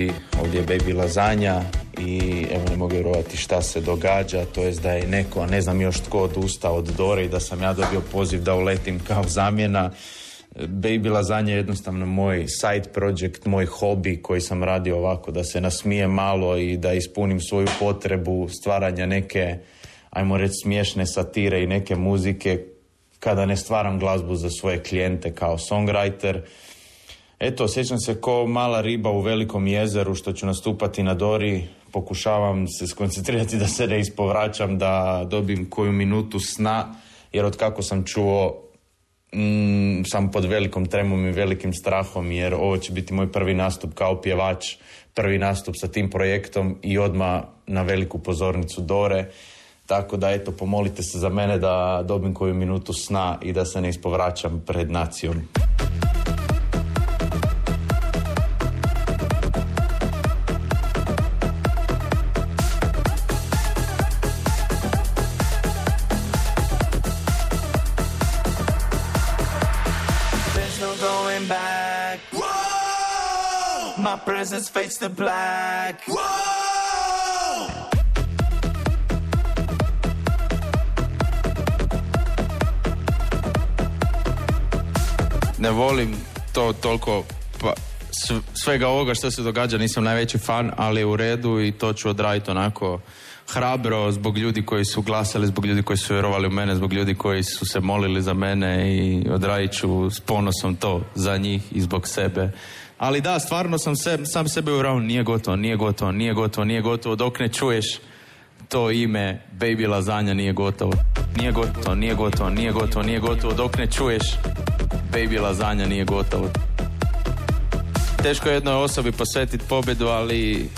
Ljudi, ovdje je Baby Lazanja i evo ne mogu vjerovati šta se događa, to jest da je neko, ne znam još tko odustao od Dore i da sam ja dobio poziv da uletim kao zamjena. Baby Lazanja je jednostavno moj side project, moj hobi koji sam radio ovako da se nasmije malo i da ispunim svoju potrebu stvaranja neke, ajmo reći, smiješne satire i neke muzike kada ne stvaram glazbu za svoje klijente kao songwriter. Eto, sjećam se ko mala riba u velikom jezeru što ću nastupati na Dori. Pokušavam se skoncentrirati da se ne ispovraćam, da dobim koju minutu sna, jer od kako sam čuo mm, sam pod velikom tremom i velikim strahom, jer ovo će biti moj prvi nastup kao pjevač, prvi nastup sa tim projektom i odmah na veliku pozornicu Dore. Tako da eto, pomolite se za mene da dobim koju minutu sna i da se ne ispovraćam pred nacijom. Presence fades to black. Ne volim to toliko, pa svega ovoga što se događa nisam najveći fan, ali u redu i to ću odraditi onako hrabro zbog ljudi koji su glasali, zbog ljudi koji su vjerovali u mene, zbog ljudi koji su se molili za mene i odradit ću s ponosom to za njih i zbog sebe. Ali da, stvarno sam se, sam sebe uvjerovao, nije gotovo, nije gotovo, nije gotovo, nije gotovo, dok ne čuješ to ime Baby Lazanja nije gotovo. Nije gotovo, nije gotovo, nije gotovo, nije gotovo, dok ne čuješ Baby Lazanja nije gotovo. Teško je jednoj osobi posvetiti pobjedu, ali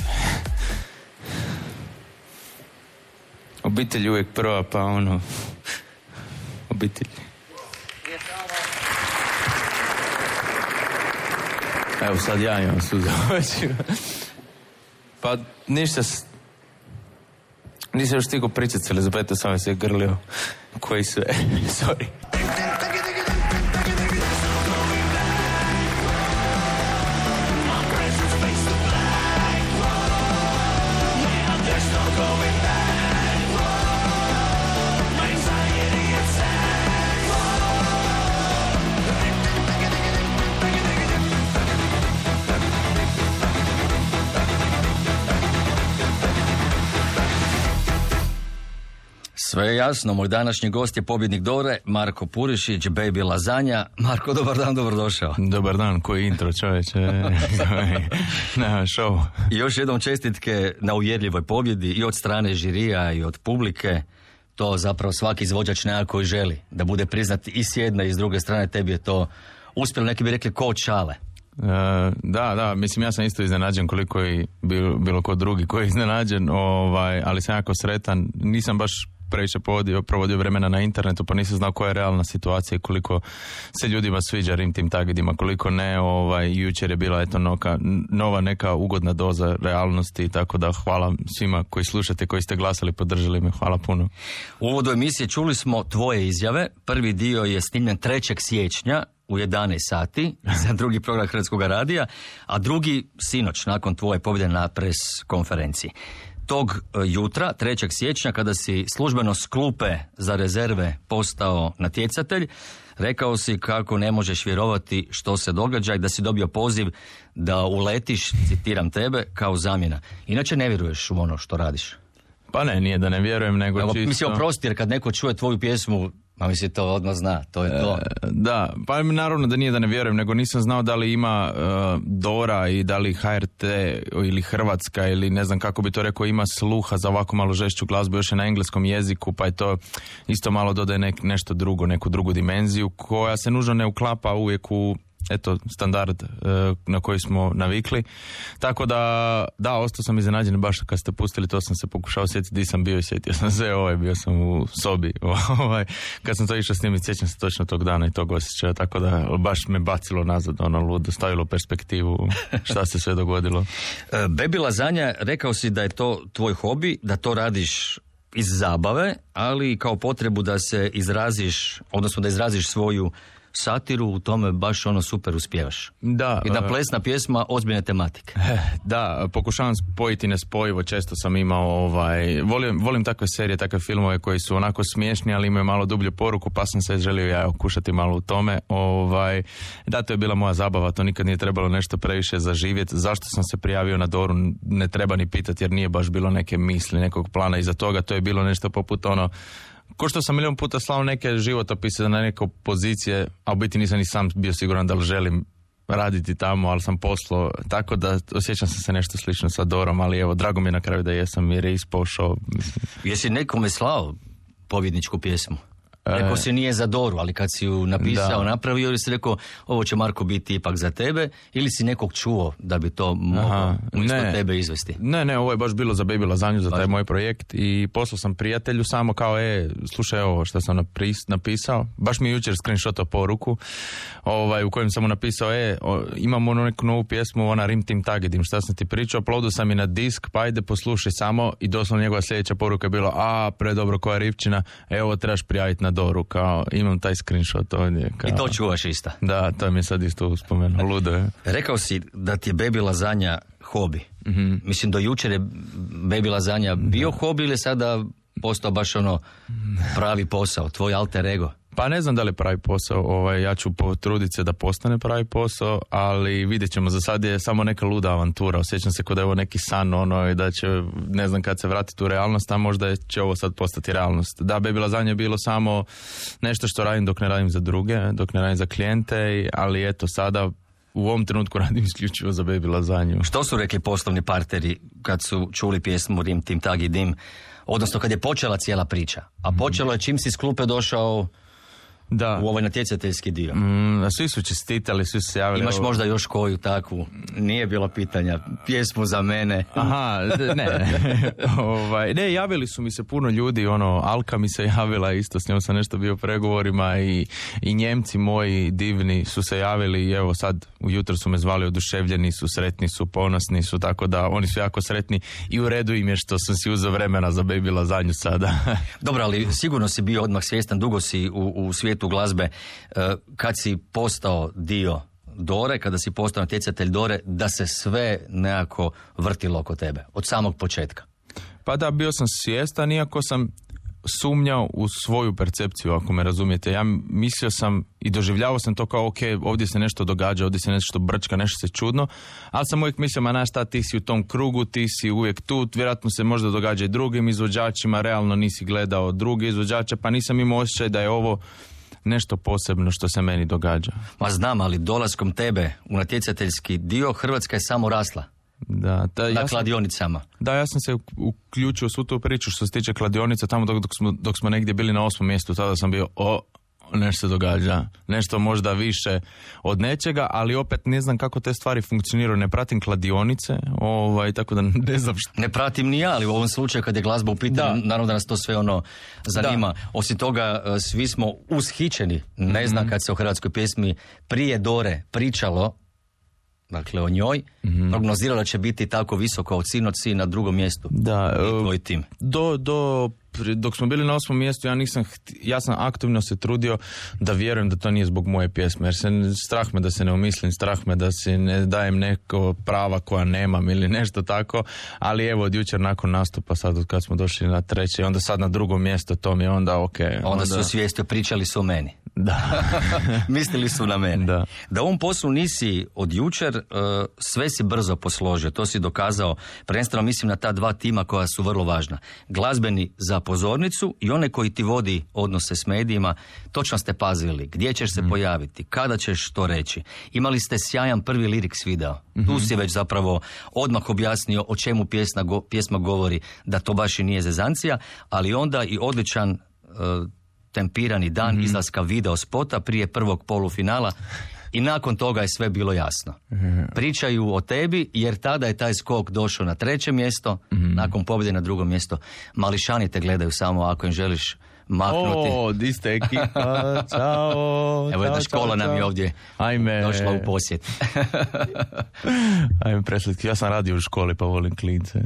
obitelj uvijek prva, pa ono, obitelj. Evo sad ja imam suza Pa ništa, nisam još stigao pričati s Elizabetom, sam se grlio koji su, sorry. Je jasno, moj današnji gost je pobjednik Dore, Marko Purišić, Baby Lazanja. Marko, dobar dan, dobrodošao. Dobar dan, koji intro čovječe, na show. I još jednom čestitke na uvjerljivoj pobjedi i od strane žirija i od publike. To zapravo svaki izvođač nekako i želi, da bude priznat i s jedne i s druge strane, tebi je to uspjelo, neki bi rekli ko šale. Uh, da, da, mislim ja sam isto iznenađen koliko je bilo, bilo ko drugi koji je iznenađen, ovaj, ali sam jako sretan. Nisam baš previše provodio, provodio vremena na internetu pa nisam znao koja je realna situacija i koliko se ljudima sviđa rim tim tagidima, koliko ne ovaj, jučer je bila eto noka, nova neka ugodna doza realnosti tako da hvala svima koji slušate, koji ste glasali, podržali me, hvala puno. U uvodu emisije čuli smo tvoje izjave, prvi dio je snimljen 3. siječnja u 11 sati za drugi program Hrvatskog radija, a drugi sinoć nakon tvoje pobjede na pres konferenciji tog e, jutra, 3. siječnja, kada si službeno s klupe za rezerve postao natjecatelj, rekao si kako ne možeš vjerovati što se događa i da si dobio poziv da uletiš, citiram tebe, kao zamjena. Inače ne vjeruješ u ono što radiš. Pa ne, nije da ne vjerujem, nego Evo, čisto... Mislim, oprosti, jer kad neko čuje tvoju pjesmu, Ma mislim, to odmah zna, to je to. E, da, pa naravno da nije da ne vjerujem, nego nisam znao da li ima e, Dora i da li HRT ili Hrvatska ili ne znam kako bi to rekao, ima sluha za ovako malo žešću glazbu, još je na engleskom jeziku, pa je to isto malo dodaje nek, nešto drugo, neku drugu dimenziju koja se nužno ne uklapa uvijek u eto, standard e, na koji smo navikli. Tako da, da, ostao sam iznenađen baš kad ste pustili, to sam se pokušao sjetiti di sam bio i sjetio sam se, ovaj, bio sam u sobi, ovaj, kad sam to išao snimiti, sjećam se točno tog dana i tog osjećaja, tako da baš me bacilo nazad, ono, ludo, stavilo perspektivu šta se sve dogodilo. E, Bebi Lazanja, rekao si da je to tvoj hobi, da to radiš iz zabave, ali kao potrebu da se izraziš, odnosno da izraziš svoju satiru u tome baš ono super uspijevaš. Da, Jedna e, plesna pjesma ozbiljne tematike. Da, pokušavam spojiti nespojivo, često sam imao ovaj, volim, volim takve serije, takve filmove koji su onako smiješni, ali imaju malo dublju poruku, pa sam se želio ja okušati malo u tome. Ovaj, da, to je bila moja zabava, to nikad nije trebalo nešto previše zaživjeti. Zašto sam se prijavio na Doru, ne treba ni pitati, jer nije baš bilo neke misli, nekog plana iza toga, to je bilo nešto poput ono, ko što sam milijon puta slao neke životopise na neke pozicije, a u biti nisam ni sam bio siguran da li želim raditi tamo, ali sam poslao, tako da osjećam sam se nešto slično sa Dorom, ali evo, drago mi je na kraju da jesam jer je ispošao. Jesi nekome slao pobjedničku pjesmu? E. Rekao si nije za Doru, ali kad si ju napisao, Da. napravio, ili si rekao ovo će Marko biti ipak za tebe, ili si nekog čuo da bi to mogao umjesto ne. tebe izvesti? Ne, ne, ovo je baš bilo za Baby Lazanju, za taj moj projekt i poslao sam prijatelju samo kao, e, slušaj ovo što sam napisao, baš mi je jučer screenshotao poruku ovaj, u kojem sam mu napisao, e, o, imam onu neku novu pjesmu, ona Rim Tim Tagedim, šta sam ti pričao, uploadao sam i na disk, pa ajde poslušaj samo i doslovno njegova sljedeća poruka je bila, a, predobro koja ripčina, evo trebaš prijaviti na Doru, kao, imam taj screenshot ovdje. Kao, I to čuvaš isto. Da, to mi je sad isto uspomenuo, ludo je. Rekao si da ti je baby lazanja hobi. Mislim, do jučer je baby lazanja bio hobi ili sada postao baš ono pravi posao, tvoj alter ego? Pa ne znam da li pravi posao, ovaj, ja ću potruditi se da postane pravi posao, ali vidjet ćemo, za sad je samo neka luda avantura, osjećam se kod ovo neki san, ono, i da će, ne znam kad se vratiti u realnost, a možda će ovo sad postati realnost. Da, Baby Lazanje je bilo samo nešto što radim dok ne radim za druge, dok ne radim za klijente, ali eto, sada u ovom trenutku radim isključivo za Baby Lazanju. Što su rekli poslovni partneri kad su čuli pjesmu Rim Tim Tag i Dim? Odnosno kad je počela cijela priča. A počelo je čim si iz klupe došao Da. u ovaj natjecateljski dio. Mm, svi su čestitali, svi su se javili. Imaš možda još koju takvu? Nije bilo pitanja. Pjesmu za mene. Aha, ne. ovaj, ne, javili su mi se puno ljudi, ono, Alka mi se javila isto, s njom sam nešto bio u pregovorima i, i Njemci moji divni su se javili i evo sad ujutro su me zvali, oduševljeni su, sretni su, ponosni su, tako da oni su jako sretni i u redu im je što sam si uzeo vremena za baby lazanju sada. Dobro, ali sigurno si bio odmah svjestan, dugo si u, u svijetu glazbe, e, kad si postao dio Dore, kada si postao natjecatelj Dore, da se sve nekako vrtilo oko tebe, od samog početka. Pa da, bio sam svjestan, iako sam sumnjao u svoju percepciju, ako me razumijete. Ja mislio sam i doživljavao sam to kao, ok, ovdje se nešto događa, ovdje se nešto brčka, nešto se čudno, ali sam uvijek mislio, ma znaš šta, ti si u tom krugu, ti si uvijek tu, vjerojatno se možda događa i drugim izvođačima, realno nisi gledao druge izvođače, pa nisam imao osjećaj da je ovo nešto posebno što se meni događa. Ma znam, ali dolaskom tebe u natjecateljski dio Hrvatska je samo rasla Da, ta, na ja sam- kladionicama. Da, ja sam se uključio u svu tu priču što se tiče kladionica tamo dok, dok, smo, dok smo negdje bili na osmom mjestu, tada sam bio o, nešto događa, nešto možda više od nečega, ali opet ne znam kako te stvari funkcioniraju, ne pratim kladionice, ovaj, tako da ne znam što. Ne pratim ni ja, ali u ovom slučaju kad je glazba u pitanju, Da. naravno da nas to sve ono zanima. Osim toga, e, svi smo ushićeni. Ne znam kad se o hrvatskoj pjesmi prije Dore pričalo, dakle o njoj, Mhm. prognoziralo da će biti tako visoko od sinoć si na drugom mjestu. Da, I e, tvoj tim. do, do, dok smo bili na osmom mjestu, ja nisam, ja sam aktivno se trudio da vjerujem da to nije zbog moje pjesme, jer se strah me da se ne umislim, strah me da si ne dajem neko prava koja nemam ili nešto tako, ali evo od jučer nakon nastupa, sad od kad smo došli na treće, onda sad na drugo mjesto, to mi je onda ok. Onda su svijesti pričali su o meni. Da. Mislili su na mene. Da. Da u ovom poslu nisi od jučer, e, sve si brzo posložio, to si dokazao. Prvenstveno mislim na ta dva tima koja su vrlo važna. Glazbeni za pozornicu i one koji ti vodi odnose s medijima. Točno ste pazili gdje ćeš se pojaviti, kada ćeš to reći. Imali ste sjajan prvi lyrics video. Tu si već zapravo odmah objasnio o čemu pjesma, go- pjesma govori, da to baš i nije zezancija, ali onda i odličan e, tempirani dan izlaska video spota prije prvog polufinala i nakon toga je sve bilo jasno. Pričaju o tebi jer tada je taj skok došao na treće mjesto, nakon pobjede na drugo mjesto. Mališani te gledaju samo ako im želiš maknuti. O, di ste ekipa, čao. Evo jedna škola čao, nam je ovdje Ajme. došla u posjet. Ajme preslatki, ja sam radio u školi pa volim klince.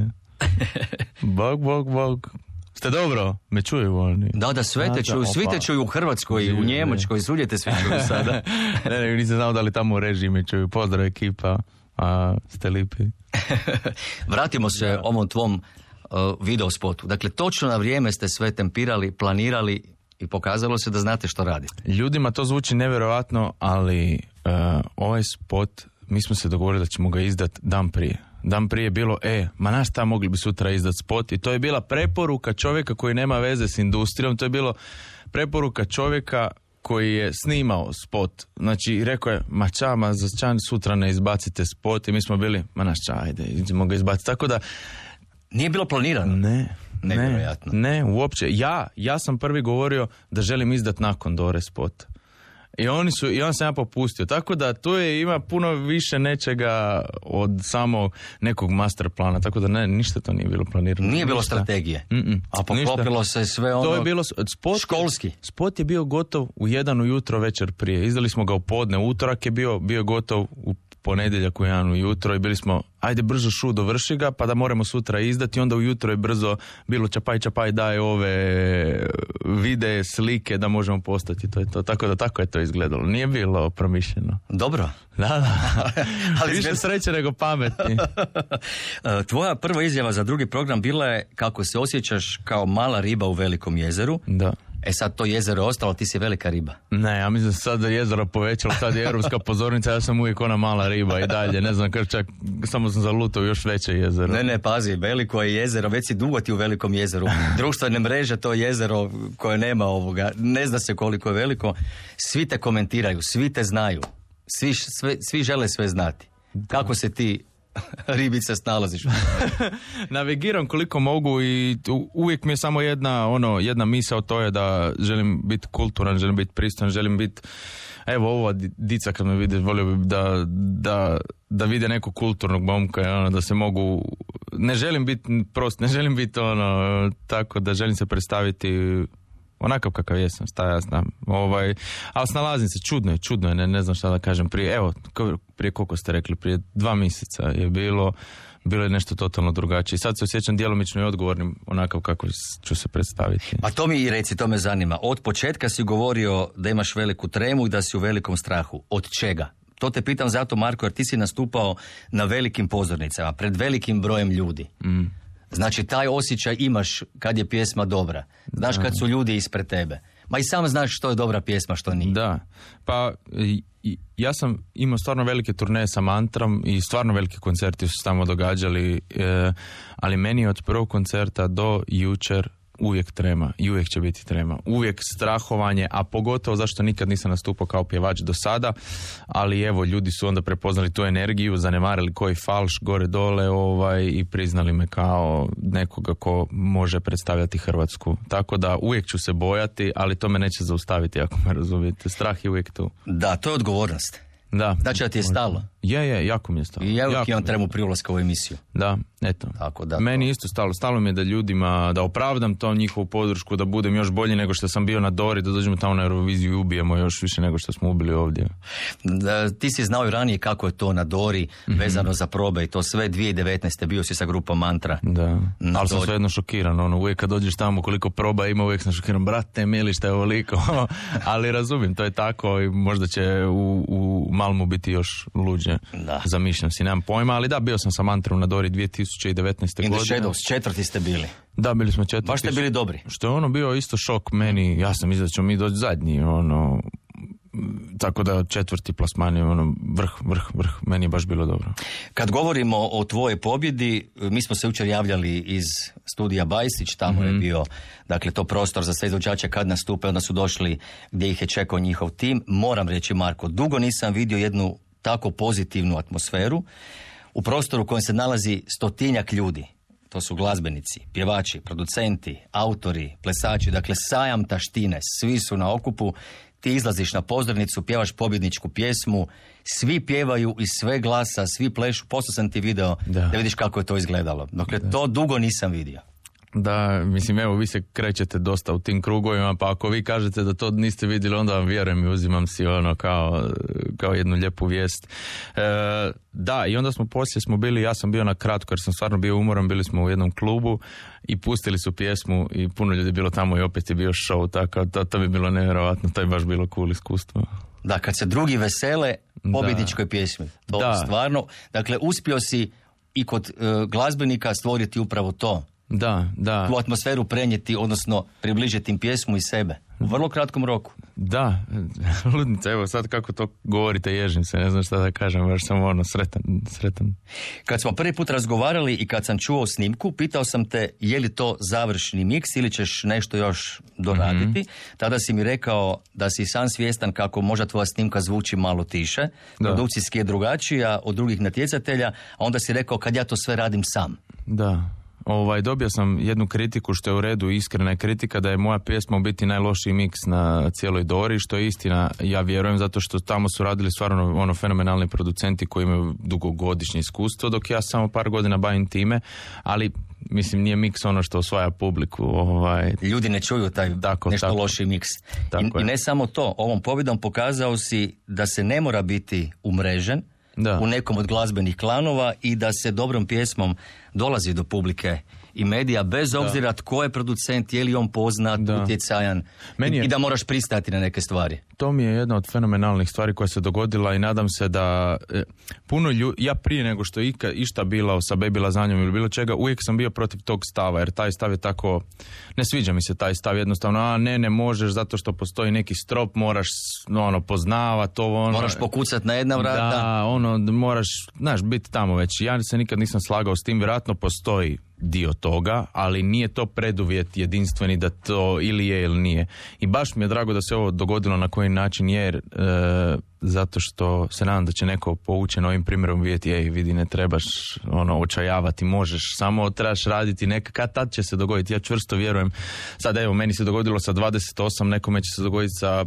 Bog, bog, bog. Ste dobro? Me čuju oni. Da, da, sve te čuju, svi te čuju u Hrvatskoj, u Njemačkoj, svugdje te svi čuju sada. ne, ne, nisam znao da li tamo u režiji me čuju. Pozdrav ekipa, a, ste lipi. Vratimo se ovom tvom uh, video spotu. Dakle, točno na vrijeme ste sve tempirali, planirali i pokazalo se da znate što radite. Ljudima to zvuči nevjerojatno, ali e, ovaj spot, mi smo se dogovorili da ćemo ga izdat dan prije. Dan prije je bilo, e, ma naš šta mogli bi sutra izdat spot i to je bila preporuka čovjeka koji nema veze s industrijom, to je bilo preporuka čovjeka koji je snimao spot. Znači, rekao je, ma ča, ma za ča sutra ne izbacite spot i mi smo bili, ma naš ča, ajde, idemo ga izbaciti. Tako da, Nije bilo planirano. ne, Nevjerojatno. Ne, ne, uopće. Ja, ja sam prvi govorio da želim izdat nakon Dore spot. I oni su, i on sam ja popustio. Tako da tu je, ima puno više nečega od samo nekog master plana. Tako da ne, ništa to nije bilo planirano. Nije bilo Ništa. strategije. Mm-mm, A poklopilo se sve ono... To je bilo spot, školski. Spot je bio gotov u jedan ujutro večer prije. Izdali smo ga u podne. Utorak je bio, bio gotov u ponedjeljak u jedan ujutro i bili smo, ajde brzo šu dovrši ga pa da moramo sutra izdati. Onda ujutro je brzo bilo čapaj čapaj daj ove videe, slike da možemo postati. To je to. Tako da tako je to izgledalo. Nije bilo promišljeno. Dobro. Da, da. Ali Više sreće nego pameti. E, Tvoja prva izjava za drugi program bila je kako se osjećaš kao mala riba u velikom jezeru. Da. E sad to jezero je ostalo, ti si velika riba. Ne, ja mislim da sad jezero povećalo, sad je europska pozornica, ja sam uvijek ona mala riba i dalje, ne znam, čak, samo sam zalutao još veće jezero. Ne, ne, pazi, veliko je jezero, već si dugo ti u velikom jezeru. Društvene mreže, to jezero koje nema ovoga, ne zna se koliko je veliko. Svi te komentiraju, svi te znaju, svi, sve, svi žele sve znati. Kako se ti ribice snalaziš? Navigiram koliko mogu i uvijek mi je samo jedna, ono, jedna misao, to je da želim biti kulturan, želim biti pristojan, želim biti Evo ova di- dica kad me vide, volio bi da, da, da vide nekog kulturnog momka, ono, da se mogu, ne želim biti prost, ne želim biti ono, tako da želim se predstaviti onakav kakav jesam, šta ja znam. Ovaj, ali snalazim se, čudno je, čudno je, ne, ne znam šta da kažem. Prije, evo, prije koliko ste rekli, prije dva mjeseca je bilo, bilo je nešto totalno drugačije. Sad se osjećam djelomično i odgovornim onakav kako ću se predstaviti. A to mi i reci, to me zanima. Od početka si govorio da imaš veliku tremu i da si u velikom strahu. Od čega? To te pitam zato, Marko, jer ti si nastupao na velikim pozornicama, pred velikim brojem ljudi. Znači, taj osjećaj imaš kad je pjesma dobra. Znaš kad su ljudi ispred tebe. Ma i sam znaš što je dobra pjesma, što nije. Da, pa ja sam imao stvarno velike turneje sa mantram i stvarno veliki koncerti su se tamo događali, e, ali meni je od prvog koncerta do jučer uvijek trema i uvijek će biti trema. Uvijek strahovanje, a pogotovo zašto nikad nisam nastupao kao pjevač do sada, ali evo, ljudi su onda prepoznali tu energiju, zanemarili koji falš gore dole ovaj, i priznali me kao nekoga ko može predstavljati Hrvatsku. Tako da uvijek ću se bojati, ali to me neće zaustaviti ako me razumijete. Strah je uvijek tu. Da, to je odgovornost. Da. Znači da ti je stalo. Je, je, jako mi je stalo. I ja uvijek Jako imam tremu prije ulaska u emisiju. Da, eto. Tako da Meni to- isto stalo. Stalo mi je da ljudima, da opravdam to njihovu podršku, da budem još bolji nego što sam bio na Dori, da dođemo tamo na Euroviziju i ubijemo još više nego što smo ubili ovdje. Da, ti si znao i ranije kako je to na Dori Mhm. vezano za probe i to sve 2019. bio si sa grupom Mantra. Da, Na ali sam Dori. svejedno šokiran, ono, uvijek kad dođeš tamo koliko proba ima, uvijek sam šokiran, brate, mili šta je ovoliko, ali razumijem, to je tako i možda će u, u Malmu biti još luđe, Da. zamišljam si, nemam pojma, ali da, bio sam sa Mantrom na Dori 2019. In the godine. Shadows, četvrti ste bili. Da, bili smo četvrti. Baš ste bili dobri. Što je ono bio isto šok meni, ja sam ćemo mi doći zadnji, ono, tako da četvrti plasman je ono vrh, vrh, vrh, meni je baš bilo dobro. Kad govorimo o tvojoj pobjedi, mi smo se jučer javljali iz studija Bajsić, tamo Mhm. je bio dakle to prostor za sve izvođače kad nastupe, onda su došli gdje ih je čekao njihov tim. Moram reći Marko, dugo nisam vidio jednu tako pozitivnu atmosferu u prostoru u kojem se nalazi stotinjak ljudi. To su glazbenici, pjevači, producenti, autori, plesači, dakle sajam taštine, svi su na okupu, ti izlaziš na pozornicu, pjevaš pobjedničku pjesmu, svi pjevaju iz sve glasa, svi plešu, poslao sam ti video da, Da. vidiš kako je to izgledalo. Dakle, to dugo nisam vidio. Da, mislim, evo, vi se krećete dosta u tim krugovima, pa ako vi kažete da to niste vidjeli, onda vam vjerujem i uzimam si ono kao, kao jednu lijepu vijest. E, da, i onda smo poslije smo bili, ja sam bio na kratko jer sam stvarno bio umoran, bili smo u jednom klubu i pustili su pjesmu i puno ljudi je bilo tamo i opet je bio show, tako to, to bi bilo nevjerojatno, to je baš bilo cool iskustvo. Da, kad se drugi vesele pobjedničkoj pjesmi. To Da. stvarno, dakle, uspio si i kod e, glazbenika stvoriti upravo to. Da, da. Tu atmosferu prenijeti, odnosno približiti im pjesmu i sebe. U vrlo kratkom roku. Da, ludnica, evo sad kako to govorite, ježim se, ne znam šta da kažem, baš sam ono sretan, sretan. Kad smo prvi put razgovarali i kad sam čuo snimku, pitao sam te je li to završni miks ili ćeš nešto još doraditi. Mhm. Tada si mi rekao da si sam svjestan kako možda tvoja snimka zvuči malo tiše, Da. produkcijski je drugačija od drugih natjecatelja, a onda si rekao kad ja to sve radim sam. Da. Ovaj, dobio sam jednu kritiku što je u redu, iskrena je kritika da je moja pjesma u biti najlošiji miks na cijeloj Dori, što je istina, ja vjerujem, zato što tamo su radili stvarno ono fenomenalni producenti koji imaju dugogodišnje iskustvo, dok ja samo par godina bavim time, ali mislim nije miks ono što osvaja publiku. Ovaj, Ljudi ne čuju taj Tako, nešto tako. loši miks. Tako I. I ne samo to, ovom pobjedom pokazao si da se ne mora biti umrežen Da. u nekom od glazbenih klanova i da se dobrom pjesmom dolazi do publike i medija bez obzira tko je producent, je li on poznat, Da. utjecajan Meni je- i da moraš pristati na neke stvari. to mi je jedna od fenomenalnih stvari koja se dogodila i nadam se da e, puno ljudi, ja prije nego što je ika, išta bila sa Baby Lazanjom ili bilo čega, uvijek sam bio protiv tog stava, jer taj stav je tako, ne sviđa mi se taj stav jednostavno, a ne, ne možeš zato što postoji neki strop, moraš no, ono, poznavat to, ono. Moraš pokucat na jedna vrata. Da, ono, moraš, znaš, biti tamo već. Ja se nikad nisam slagao s tim, vjerojatno postoji dio toga, ali nije to preduvjet jedinstveni da to ili je ili nije. I baš mi je drago da se ovo dogodilo na koji način jer e, zato što se nadam da će neko poučen ovim primjerom vidjeti, ej vidi ne trebaš ono očajavati, možeš, samo trebaš raditi neka, kad tad će se dogoditi, ja čvrsto vjerujem, sad evo meni se dogodilo sa 28, nekome će se dogoditi sa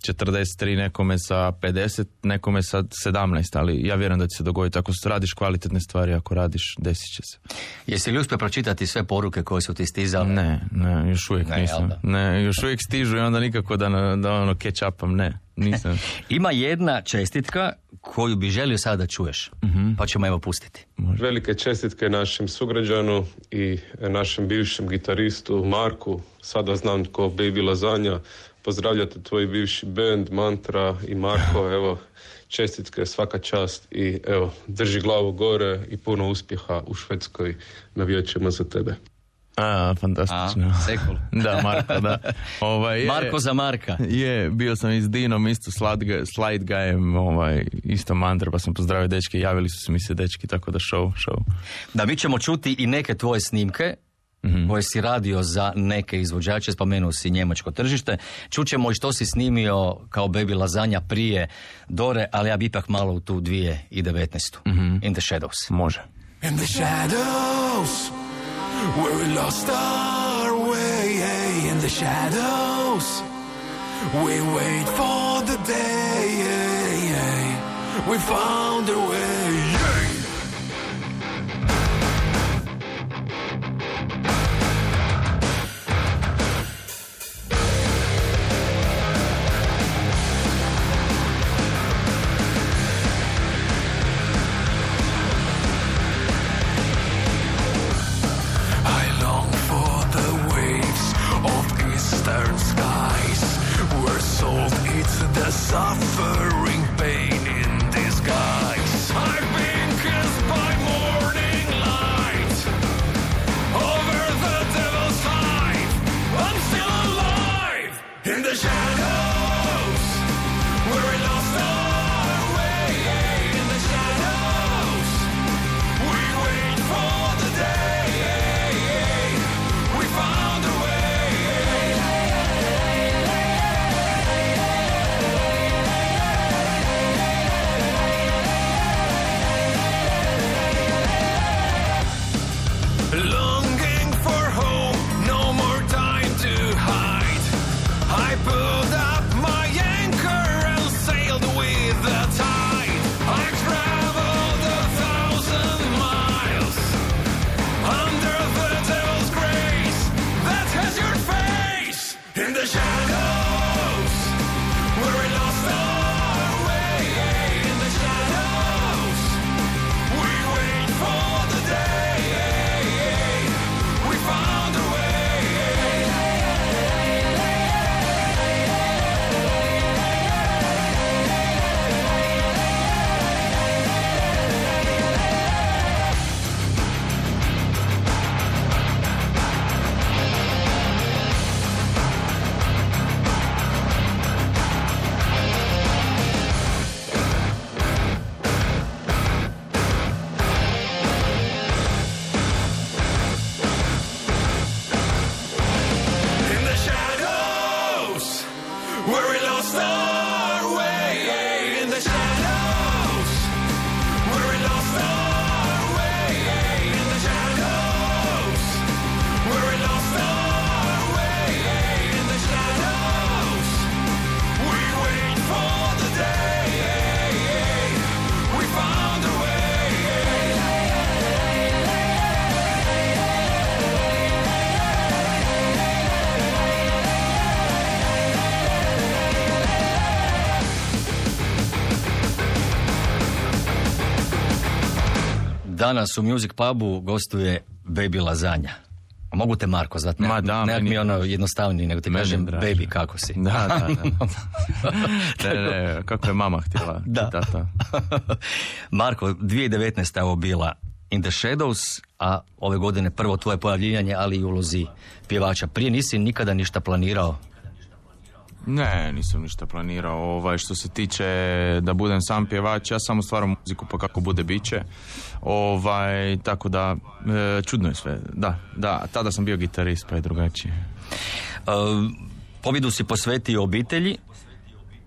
43, nekome sa 50, nekome sa 17, ali ja vjerujem da će se dogoditi. Ako radiš kvalitetne stvari, ako radiš, desit će se. Jesi li uspio pročitati sve poruke koje su ti stizale? Ne, ne, još uvijek Ne, nisam. da? Ne, još uvijek stižu i onda nikako da, da ono catch upam, ne, nisam. Ima jedna čestitka koju bi želio sada da čuješ, Mhm. pa ćemo evo pustiti. Velike čestitke našem sugrađanu i našem bivšem gitaristu Marku. Sada znam tko Baby Lazanja. Pozdravljate tvoj bivši band, Mantra i Marko. Evo, čestitke, svaka čast i evo, drži glavu gore i puno uspjeha u Švedskoj. Navijat ćemo za tebe. A, fantastično. A, sekul. da, Marko, da. Ovaj, je, Marko za Marka. Je, bio sam i s Dinom, isto slide, gujem, ovaj, isto mantra, pa sam pozdravio dečke, javili su se mi se dečki, tako da show, show. Da, mi ćemo čuti i neke tvoje snimke Mhm. koje si radio za neke izvođače, spomenuo si njemačko tržište. Čućemo i što si snimio kao Baby Lazanja prije Dore, ali ja bi ipak malo u tu 2019. Mhm. In the Shadows. Može. In the shadows, where we lost our way. In the shadows, we wait for the day. We found a way. Danas u Music Pubu gostuje Baby Lazanja. A Mogu te Marko zvati? Ma da, ne, meni- mi ono jednostavniji, nego ti kažem draže. Baby, kako si? Da, da, da. ne, ne, kako je mama htjela. Da. Tata. Marko, 2019. je ovo bila In the Shadows, a ove godine prvo tvoje pojavljivanje, ali i ulozi pjevača. Prije nisi nikada ništa planirao. Ne, nisam ništa planirao. Ovaj, što se tiče da budem sam pjevač, ja samo stvaram muziku pa kako bude biće. Ovaj, tako da, e, čudno je sve. Da, da, tada sam bio gitarist pa je drugačije. Uh, pobjedu si posvetio obitelji,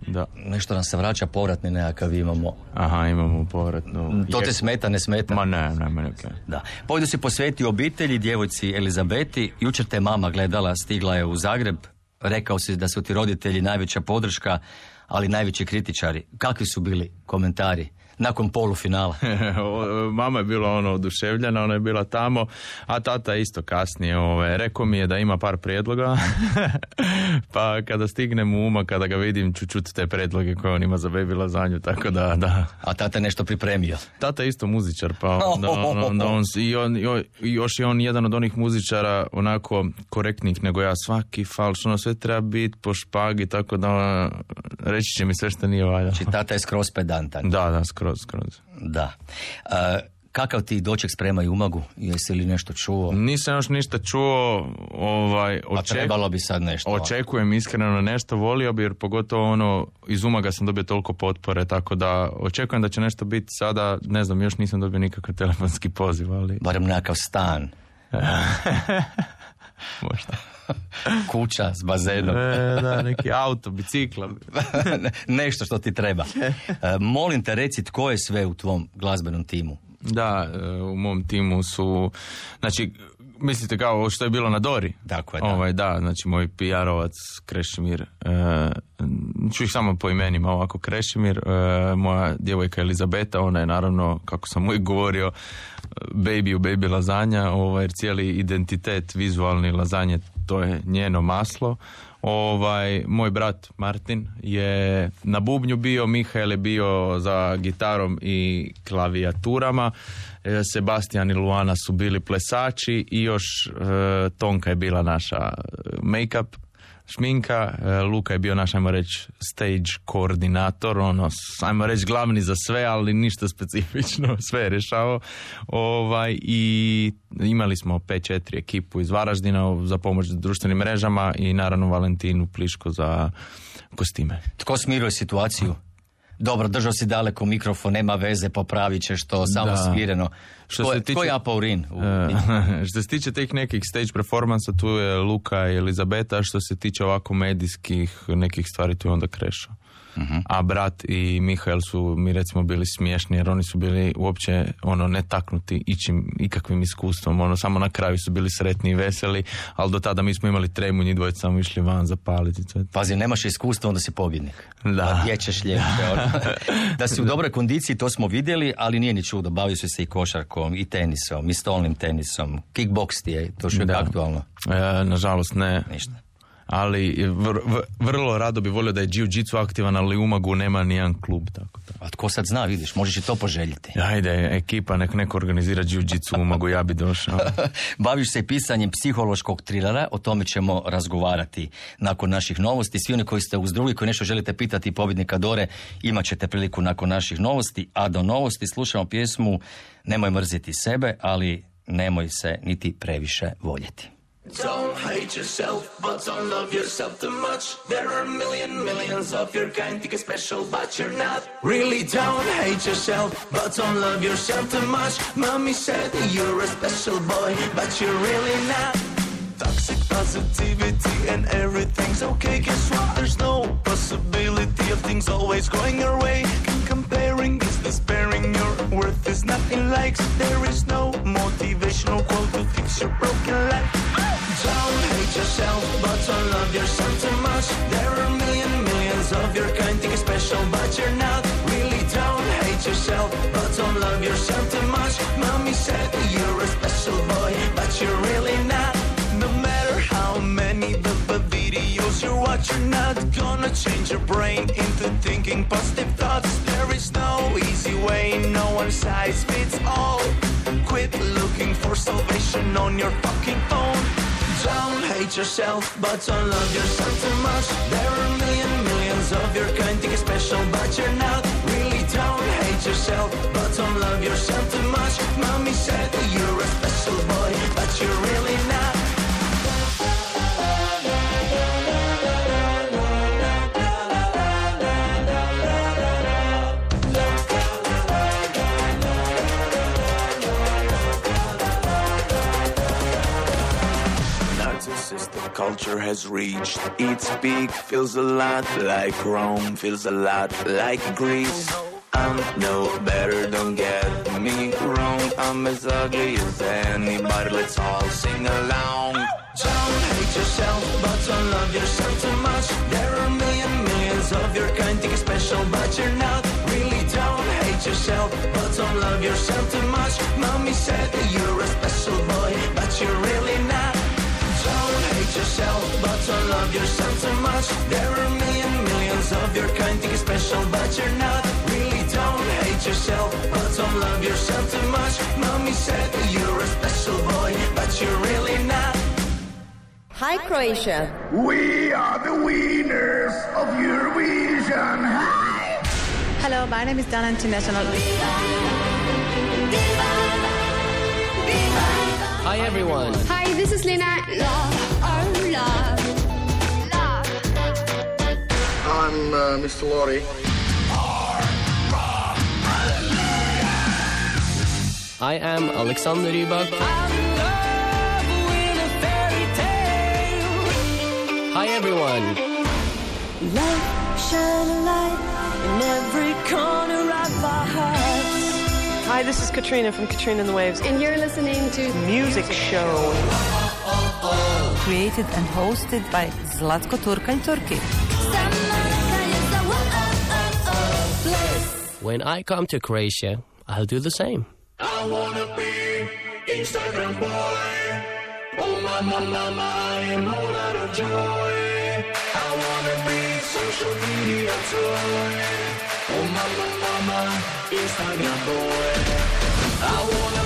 Da. nešto nam se vraća povratni nekakav imamo. Aha, imamo povratnu. To te smeta, ne smeta? Ma ne, ne, meni okej. Da. Pobjedu si posvetio obitelji, djevojci Elizabeti. Jučer te mama gledala, stigla je u Zagreb. Rekao si da su ti roditelji najveća podrška, ali najveći kritičari. Kakvi su bili komentari nakon polufinala? Mama je bila ono oduševljena, ona je bila tamo, a tata isto kasnije. Ove, rekao mi je da ima par prijedloga, pa kada stignem u uma, kada ga vidim, ću čuti te prijedloge koje on ima za baby lazanju, tako da, da. A tata je nešto pripremio. Tata je isto muzičar, pa onda, onda- onda on, i on, još je on jedan od onih muzičara onako korektnih nego ja, svaki falš, ono sve treba biti po špagi, tako da ono, reći će mi sve što nije valjalo. Znači, tata je skroz pedantan. Da, da, skroz, skroz. Da. E, kakav ti doček sprema i umagu? Jesi li nešto čuo? Nisam još ništa čuo, ovaj, A oček- trebalo bi sad nešto. očekujem iskreno nešto, volio bi jer pogotovo ono, iz umaga sam dobio toliko potpore, tako da očekujem da će nešto biti sada, ne znam, još nisam dobio nikakav telefonski poziv, ali Barem nekakav stan, možda. kuća s bazenom. E, da, neki auto, bicikla. nešto što ti treba. E, molim te, reci tko je sve u tvom glazbenom timu? Da, e, u mom timu su, znači, mislite kao što je bilo na Dori? Tako je, da. Ovaj, da, znači moj PR-ovac Krešimir, e, ću ih samo po imenima ovako, Krešimir, e, moja djevojka Elizabeta, ona je naravno, kako sam uvijek govorio, baby u baby lazanja, ovaj, cijeli identitet vizualni lazanje, to je njeno maslo. Ovaj, moj brat Martin je na bubnju bio, Mihael je bio za gitarom i klavijaturama, e, Sebastian i Luana su bili plesači i još e, Tonka je bila naša e, make-up šminka, e, Luka je bio naš, ajmo reći, stage koordinator, ono, ajmo reći, glavni za sve, ali ništa specifično, sve je rješavao. Ovaj, I imali smo 5-4 ekipu iz Varaždina za pomoć društvenim mrežama i naravno Valentinu Pliško za kostime. Tko smiruje situaciju? Dobro, držao si daleko mikrofon, nema veze, popravit ćeš to, samo Da. smireno. Što se tiče- tko je Apaurin? U- E, što se tiče tih nekih stage performansa, tu je Luka i Elizabeta, što se tiče ovako medijskih nekih stvari, tu je onda Krešo. A brat i Mihael su mi recimo bili smiješni jer oni su bili uopće ono netaknuti ičim ikakvim iskustvom, ono samo na kraju su bili sretni i veseli, ali do tada mi smo imali tremu, njih dvojica samo išli van zapaliti. sve. Pazi, nemaš iskustva, onda si pobjednik. Da. Gdje ćeš ljepše, ono. Da si u dobroj kondiciji, to smo vidjeli, ali nije ni čudo. Bavio si se i košarkom, i tenisom, i stolnim tenisom. Kickboks ti je, to što je aktualno. E, nažalost ne, Ništa. Ali vr- vr- vrlo rado bi volio da je jiu-jitsu aktivan, ali u Umagu nema nijedan klub, tako da. A tko sad zna, vidiš, možeš i to poželjeti. Ajde, ekipa, nek neko organizira jiu-jitsu, mogu ja bi došao. Baviš se i pisanjem psihološkog trilera, o tome ćemo razgovarati nakon naših novosti. Svi oni koji ste uz drugi, koji nešto želite pitati pobjednika Dore, imat ćete priliku nakon naših novosti. A do novosti slušamo pjesmu Nemoj mrziti sebe, ali nemoj se niti previše voljeti. Don't hate yourself, but don't love yourself too much. There are million millions of your kind, think special, but you're not. Really don't hate yourself, but don't love yourself too much. Mommy said you're a special boy, but you're really not. Toxic positivity and everything's okay. Guess what? There's no possibility of things always going your way. Comparing is despairing. Your worth is nothing in likes. There is no motivational quote to fix your broken life. Don't hate yourself, but don't love yourself too much. There are a million millions of your kind, think you're special, but you're not. Really don't hate yourself, but don't love yourself too much. Mommy said you're a special boy, but you're really not. No matter how many the, videos you watch, you're not gonna change your brain into thinking positive thoughts. There is no easy way no one size fits all. Quit looking for salvation on your fucking phone. Hate yourself, but don't love yourself too much. There are a million millions of your kind, think you're special, but you're not. Really don't hate yourself, but don't love yourself too much. Mommy said you're a special boy, but you're really not. Narcissistic culture has reached its peak. Feels a lot like Rome, feels a lot like Greece. I'm no better, don't get me wrong. I'm as ugly as anybody, let's all sing along. Don't hate yourself, but don't love yourself too much. There are million millions of your kind, think you're special, but you're not. Really don't hate yourself, but don't love yourself too much. Mommy said that you're a special boy, but you're really not. Don't yourself, but don't love yourself too much. There are a million millions of your kind, think you're special, but you're not. Really don't hate yourself, but don't love yourself too much. Mommy said that you're a special boy, but you're really not. Hi Croatia. We are the winners of Eurovision. Hi. Hello, my name is Dana International. Hi everyone. Hi, this is Lena. Love, love, love. I'm uh, Mr. Laurie. I am Alexander Rybak. Hi everyone. Love shine a light in every corner of our hearts. Hi, this is Katrina from Katrina and the Waves. And you're listening to Music show. Created and hosted by Zlatko Turkalj Turki. When I come to Croatia, I'll do the same. I wanna be Instagram boy. Oh my mama, mama, I am all out of joy. I wanna be social media toy. Oh mama, mama, Instagram boy. I wanna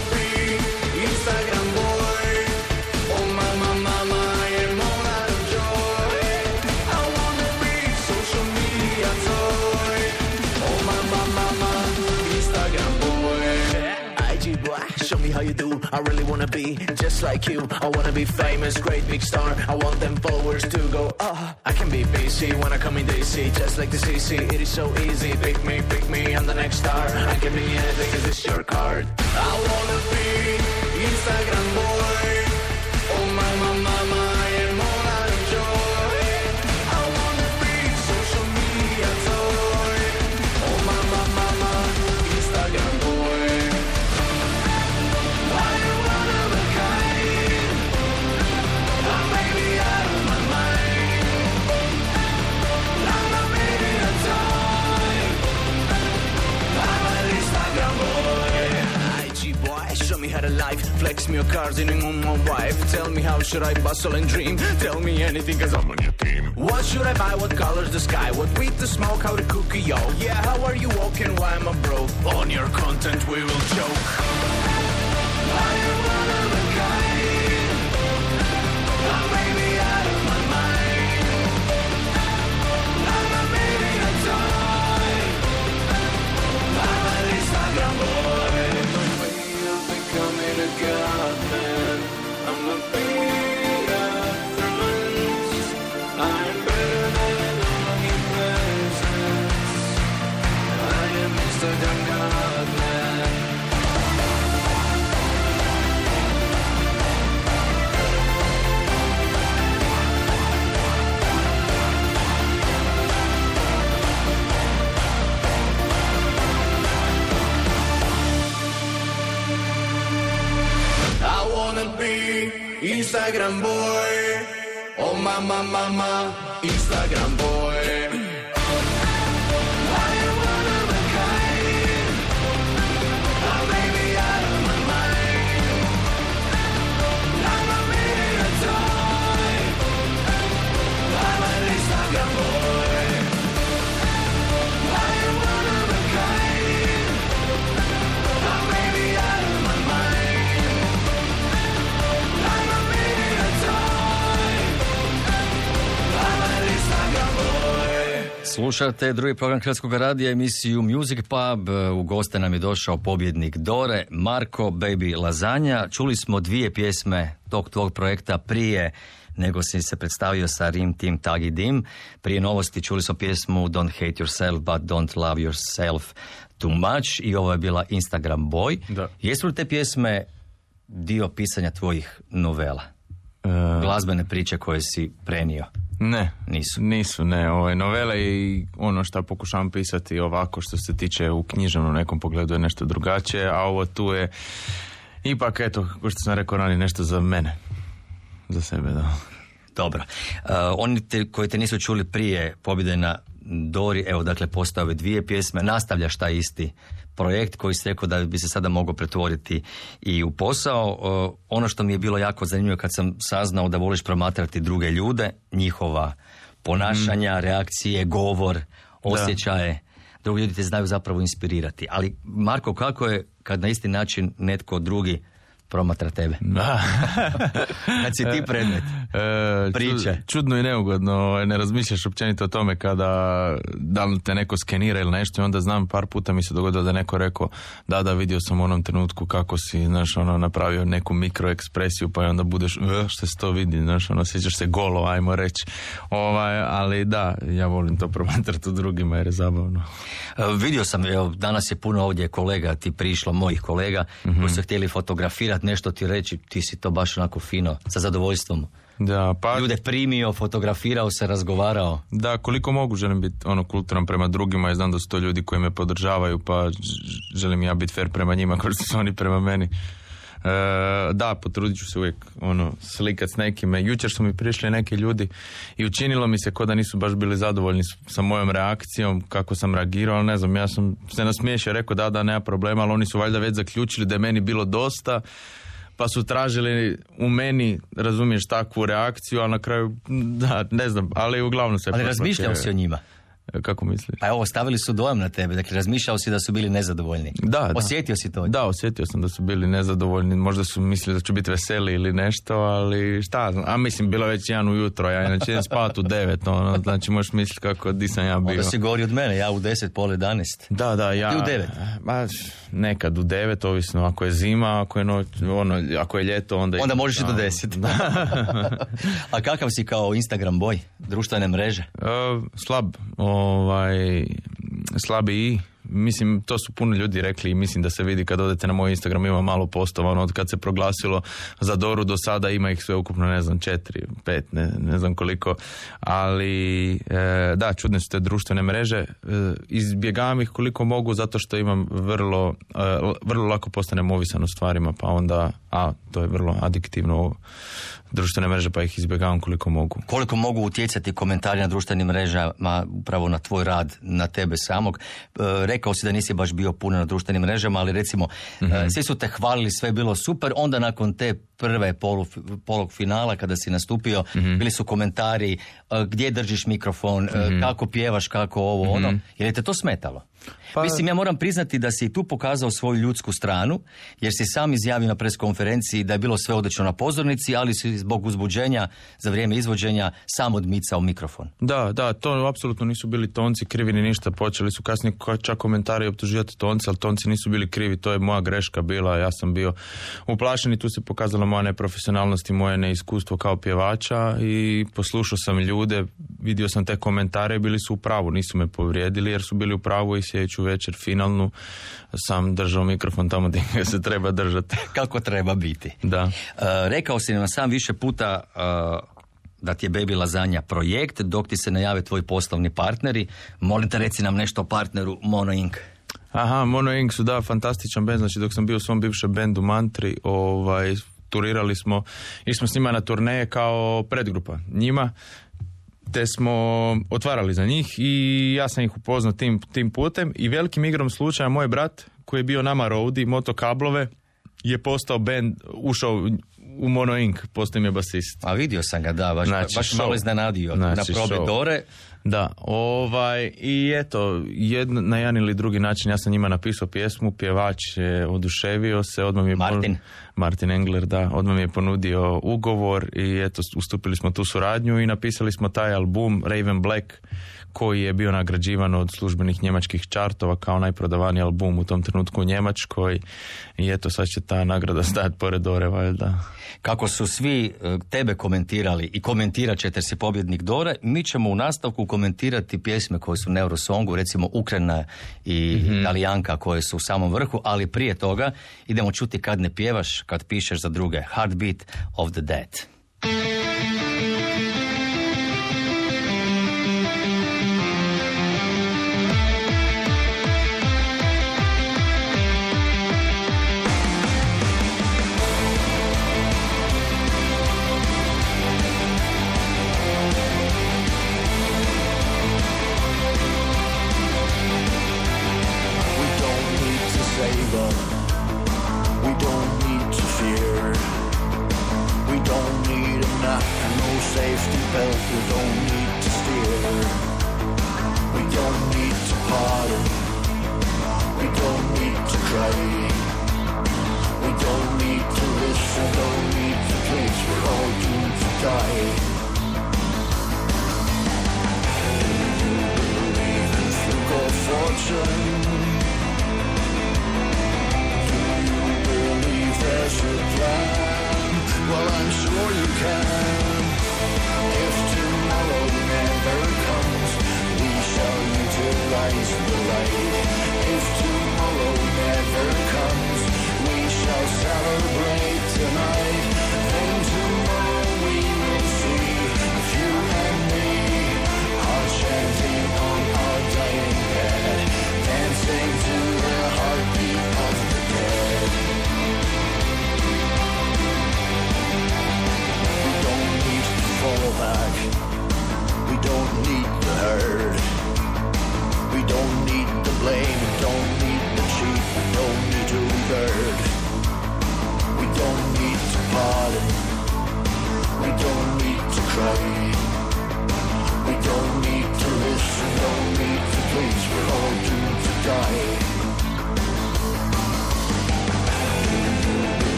how you do. I really wanna be just like you. I wanna be famous, great big star. I want them followers to go, ah. I can be busy when I come in DC, just like the CC. It is so easy. Pick me, pick me, I'm the next star. I can be anything, cause it's your card. I wanna be Instagram boy. Me how to life. Flex me your cars in on my wife. Tell me how should I bustle and dream. Tell me anything cause I'm on your team. What should I buy? What color's the sky? What weed to smoke? How to cook it, yo? Yeah, how are you walking? Why am I broke? On your content we will am one becoming a godman. I'm a big Instagram boy. Oh mama, mama, Instagram boy. Slušate drugi program Hrvatskog radija, emisiju Music Pub. U goste nam je došao pobjednik Dore, Marko Baby Lazanja. Čuli smo dvije pjesme tog tvog projekta prije nego si se predstavio sa Rim Tim Tagi Dim. Prije novosti čuli smo pjesmu Don't Hate Yourself but Don't Love Yourself Too Much i ovo je bila Instagram Boy. Da. Jesu li te pjesme dio pisanja tvojih novela? E, Glazbene priče koje si prenio? Ne, Nisu. Nisu, ne. Ove novele i ono što pokušavam pisati ovako što se tiče u književnom nekom pogledu je nešto drugačije, a ovo tu je ipak, eto, kao što sam rekao ranije, nešto za mene. Za sebe, da. Dobro. Uh, oni te, koji te nisu čuli prije pobjede na Dori, evo dakle postave dvije pjesme, nastavljaš taj isti projekt koji si rekao da bi se sada mogao pretvoriti i u posao. Uh, ono što mi je bilo jako zanimljivo kad sam saznao da voliš promatrati druge ljude, njihova ponašanja, reakcije, govor, osjećaje. Drugi ljudi te znaju zapravo inspirirati. Ali Marko, kako je kad na isti način netko drugi promatra tebe? Da. Kad si ti predmet. E, Priče. čud- čudno i neugodno, ne razmišljaš općenito o tome kada da li te neko skenira ili nešto i onda znam par puta mi se dogodilo da neko rekao da da vidio sam u onom trenutku kako si znaš ono napravio neku mikroekspresiju pa onda budeš "E, što se to vidi znaš ono sjećaš se golo ajmo reći ovaj, ali da ja volim to promatrati u drugima jer je zabavno E, Vidio sam, evo, danas je puno ovdje kolega ti prišlo, mojih kolega, koji su htjeli fotografirati, nešto ti reći, ti si to baš onako fino, sa zadovoljstvom. da pa Ljude primio, fotografirao se, razgovarao. Da, koliko mogu želim biti ono kulturan prema drugima i znam da su to ljudi koji me podržavaju pa želim ja biti fair prema njima kao što su oni prema meni. E, da, potrudit ću se uvijek ono, slikat s nekime. Jučer su mi prišli neki ljudi i učinilo mi se kao da nisu baš bili zadovoljni sa mojom reakcijom, kako sam reagirao, ali ne znam, ja sam se nasmiješio, rekao da, da, nema problema, ali oni su valjda već zaključili da je meni bilo dosta, pa su tražili u meni, razumiješ, takvu reakciju, a na kraju, da, ne znam, ali uglavnom se... Ali razmišljao si o njima. Kako misliš? Pa evo, stavili su dojam na tebe, dakle razmišljao si da su bili nezadovoljni. Da, da. Osjetio si to? Da, osjetio sam da su bili nezadovoljni. Možda su mislili da ću biti veseli ili nešto, ali šta znam. A mislim, bilo već jedan ujutro, ja inače idem spavati u devet, ono, znači možeš misliti kako, di sam ja bio. Onda si gori od mene, ja u 10, pol 11. Da, da, ja... Ti u devet? Ma, nekad u devet, ovisno ako je zima, ako je noć, ono, ako je ljeto, onda... Onda idem možeš i do tamo. 10. A kakav si kao Instagram boj, društvene mreže? E, slab, ovaj, slabiji. Mislim, to su puno ljudi rekli i mislim da se vidi kad odete na moj Instagram ima malo postova, ono, od kad se proglasilo za Doru do sada ima ih sve ukupno, ne znam, četiri, pet, ne, ne znam koliko, ali e, da, čudne su te društvene mreže, e, izbjegavam ih koliko mogu zato što imam vrlo, e, vrlo lako postanem ovisan o stvarima, pa onda, a, to je vrlo adiktivno društvene mreže, pa ih izbjegavam koliko mogu. koliko mogu utjecati komentari na društvenim mrežama upravo na tvoj rad, na tebe samog. E, rekao si da nisi baš bio puno na društvenim mrežama, ali recimo e, svi su te hvalili, sve je bilo super, onda nakon te prve polu, polog finala kada si nastupio, bili su komentari e, gdje držiš mikrofon, e, kako pjevaš, kako ovo, ono. Je li te to smetalo? Pa- Mislim, ja moram priznati da si i tu pokazao svoju ljudsku stranu, jer si sam izjavio na preskonferenciji da je bilo sve odlično na pozornici, ali si zbog uzbuđenja za vrijeme izvođenja sam odmicao mikrofon. Da, da, to apsolutno nisu bili tonci krivi ni ništa. Počeli su kasnije čak komentari optuživati tonce, ali tonci nisu bili krivi. To je moja greška bila. Ja sam bio uplašen i tu se pokazala moja neprofesionalnost i moje neiskustvo kao pjevača i poslušao sam ljude, vidio sam te komentare i bili su u pravu. Nisu me povrijedili jer su bili u pravu i sljedeću večer finalnu sam držao mikrofon tamo gdje ga se treba držati. Kako treba biti. Da. E, rekao si nam sam više puta e, da ti je Baby Lazanja projekt, dok ti se najave tvoji poslovni partneri. Molim te reci nam nešto o partneru Mono Inc. Aha, Mono Inc. su da, fantastičan band, znači dok sam bio u svom bivšem bendu Mantri, ovaj, turirali smo, išli smo s njima na turneje kao predgrupa njima, te smo otvarali za njih i ja sam ih upoznao tim, tim putem. I velikim igrom slučaja moj brat koji je bio nama roadie, motokablove, je postao band, ušao u Mono Inc. Postoji mi je basist. A vidio sam ga, da, baš, znači, baš malo iznenadio znači, na probe show. Dore. Da, ovaj, i eto, jedno, na jedan ili drugi način ja sam njima napisao pjesmu, pjevač je oduševio se, odmah mi je Martin. Ponu... Martin Engler, da, odmah mi je ponudio ugovor i eto, ustupili smo tu suradnju i napisali smo taj album Raven Black koji je bio nagrađivan od službenih njemačkih čartova kao najprodavaniji album u tom trenutku u Njemačkoj i eto sad će ta nagrada stajati pored Dore valjda. Kako su svi e, tebe komentirali i komentirat ćete si pobjednik Dore, mi ćemo u nastavku komentirati pjesme koje su Neurosongu, recimo Ukrajina i mm-hmm. Italijanka koje su u samom vrhu, ali prije toga idemo čuti kad ne pjevaš, kad pišeš za druge. Heartbeat of the Dead.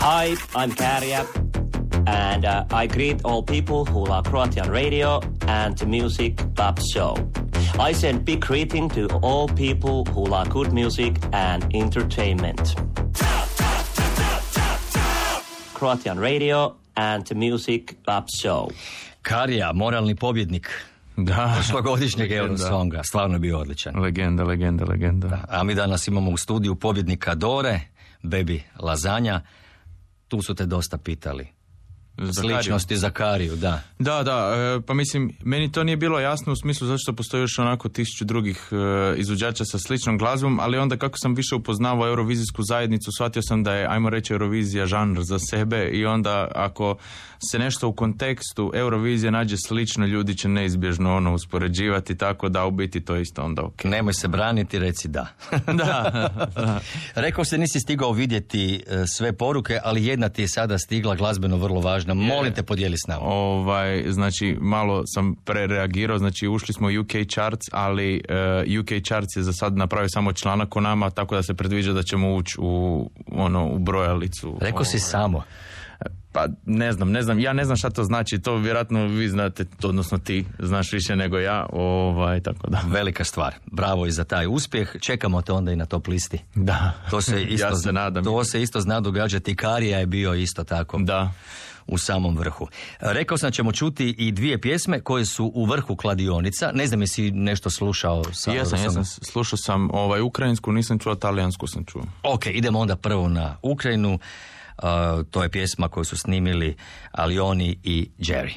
Hi, I'm Kääriä. And uh, I greet all people who love Croatian radio and music club show. I send big greeting to all people who love good music and entertainment. Croatian radio and the music club show. Karija, moralni pobjednik Da. prošlogodišnjeg. Eurosonga. Stvarno je bio odličan. Legenda, legenda, legenda. A mi danas imamo u studiju pobjednika Dore, Bebi Lazanja. Tu su te dosta pitali. Sličnosti za Kariju, da. Da, da, e, pa mislim, meni to nije bilo jasno u smislu zašto postoji još onako tisuću drugih e, izvođača sa sličnom glazbom, ali onda kako sam više upoznavao Eurovizijsku zajednicu, shvatio sam da je, ajmo reći, Eurovizija žanr za sebe i onda ako se nešto u kontekstu Eurovizije nađe slično, ljudi će neizbježno ono uspoređivati, tako da u biti to isto onda ok. Nemoj se braniti, reci da. da, da. Rekao se nisi stigao vidjeti e, sve poruke, ali jedna ti je sada stigla glazbeno vrlo važna. Molim te podijeli s nama. Ovaj, znači, malo sam prereagirao, znači ušli smo u UK Charts, ali eh, UK Charts je za sad napravio samo članak o nama, tako da se predviđa da ćemo ući u, ono, u brojalicu. Rekao si Ovaj. samo. Pa ne znam, ne znam, ja ne znam šta to znači, to vjerojatno vi znate, odnosno ti znaš više nego ja, ovaj, tako da. Velika stvar. Bravo i za taj uspjeh. Čekamo te onda i na top listi. Da. To se isto, Ja se nadam. To se isto zna događati. Karija je bio isto tako. Da. U samom vrhu. Rekao sam da ćemo čuti i dvije pjesme koje su u vrhu kladionica. Ne znam jesi nešto slušao sa Jesam, Eurosongom? jesam, slušao sam ovaj, ukrajinsku, nisam čuo, talijansku sam čuo. Ok, idemo onda prvo na Ukrajinu. Uh, to je pjesma koju su snimili Alioni i Jerry.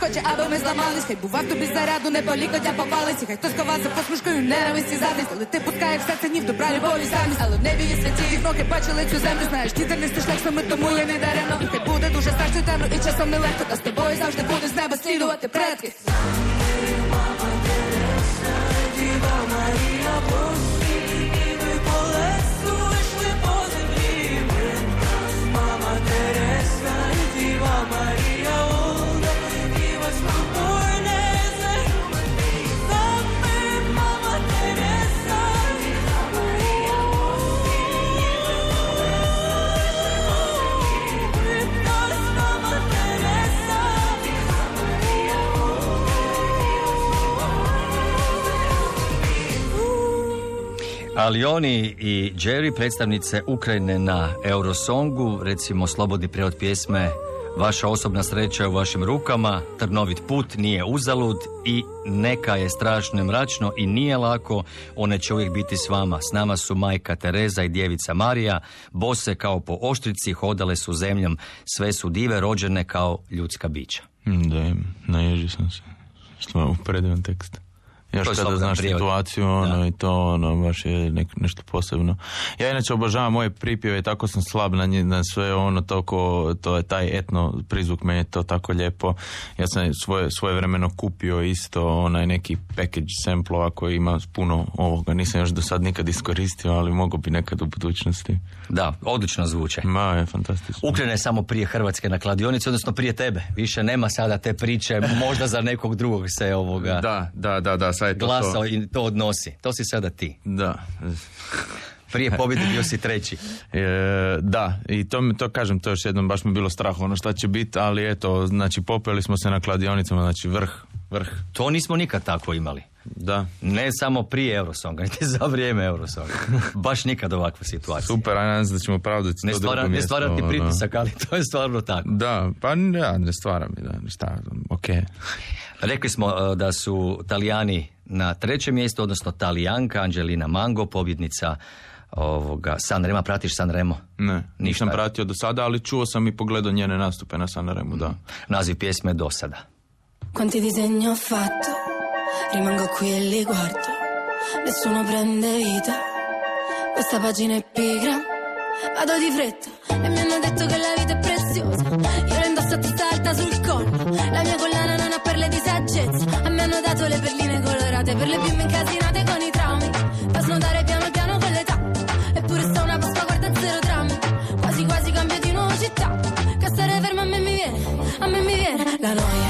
Хоче, аби ми зламались, хай бував тобі заряду, не болік, дня попались, і хай хтось за посмішкою ненависті зависть, але ти пускаєш все це ні в добра, любові замість, але в небі є святі, і ноги бачили цю землю, знаєш, ті тернистий що ми тому я не даремно, і хай буде дуже страшно, темно, і часом нелегко, та з тобою завжди буде з неба слідувати предки. Alioni i Jerry, predstavnice Ukrajine na Eurosongu, recimo slobodni prijevod pjesme Vaša osobna sreća je u vašim rukama, trnovit put nije uzalud i neka je strašno mračno i nije lako, one će uvijek biti s vama. S nama su majka Tereza i djevica Marija, bose kao po oštrici, hodale su zemljom, sve su dive rođene kao ljudska bića. Mm, Da, naježio sam se. Stvarno, predivan tekst. Još To kada znaš prijevod. situaciju, ono, i to, ono, baš je nek- nešto posebno. Ja inače obožavam moje pripjeve tako sam slab na, nje- na sve ono, toliko, to je taj etno prizvuk, meni je to tako lijepo. Ja sam svoje, svoje vremeno kupio isto onaj neki package samplova koji ima puno ovoga. Nisam još do sad nikad iskoristio, ali mogu bi nekad u budućnosti. Da, odlično zvuče. Ma, je fantastično. Ukrene samo prije Hrvatske na kladionici, odnosno prije tebe. Više nema sada te priče, možda za nekog drugog se ovoga Da, da, da, da, sad je to glasao to. i to odnosi. To si sada ti. Da. Prije pobjede bio si treći. E, da, i to, to kažem, to još jednom baš mi bilo strah ono šta će biti, ali eto, znači popeli smo se na kladionicama, znači vrh, vrh. To nismo nikad tako imali. Da. Ne samo prije Eurosonga, niti za vrijeme Eurosonga. Baš nikad ovakva situacija. Super, a nadam se da ćemo pravdati Ne, stvara, ne mjesto, stvara ti ono. pritisak, ali to je stvarno tako. Da, pa ne, ne stvara mi, da, šta, ok. Rekli smo uh, da su Talijani na trećem mjestu, odnosno Talijanka, Angelina Mango, pobjednica ovoga Sanrema. Pratiš Sanremo? Ne, Ništa. nisam pratio do sada, ali čuo sam i pogledao njene nastupe na Sanremu, da. Naziv pjesme do sada. Quanti disegni ho fatto, rimango qui e li guardo, nessuno prende vita, questa pagina è pigra, vado di fretta. E mi hanno detto che la vita è preziosa, io la indosso a testa alta sul collo, la mia collana non ha perle di saggezza, a me hanno dato le perline colorate. Per le bimbe incasinate con i traumi, da snodare piano piano con l'età, eppure sta una Pasqua guarda zero drammi, quasi quasi cambio di nuovo città, che stare fermo a me mi viene, a me mi viene. La noia.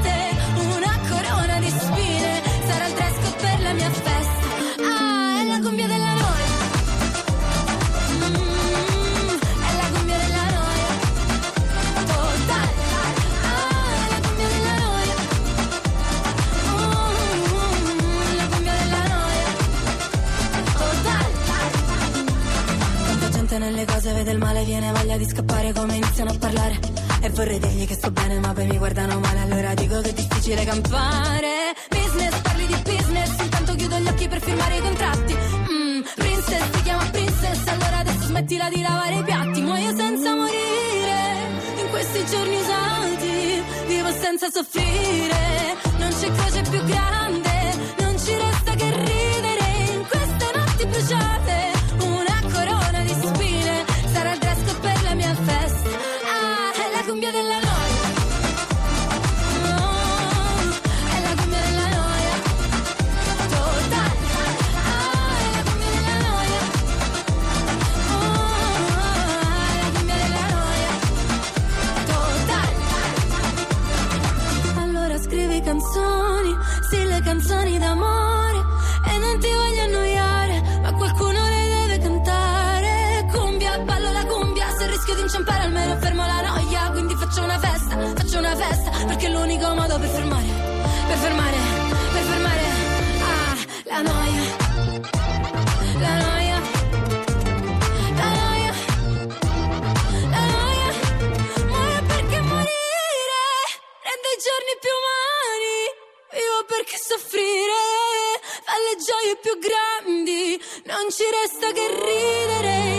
nelle cose vede il male, viene voglia di scappare come iniziano a parlare. E vorrei dirgli che sto bene, ma poi mi guardano male, allora dico che è difficile campare. Business, parli di business, intanto chiudo gli occhi per firmare i contratti. Mm, princess, ti chiama princess, allora adesso smettila di lavare i piatti. Muoio senza morire, in questi giorni usati, vivo senza soffrire. Non c'è croce più grande, non ci resta che ridere. Rischio di inciampare almeno fermo la noia Quindi faccio una festa, faccio una festa Perché è l'unico modo per fermare, per fermare, per fermare Ah, la noia, la noia, la noia, la noia Muore perché morire rende i giorni più umani. Vivo perché soffrire fa le gioie più grandi. Non ci resta che ridere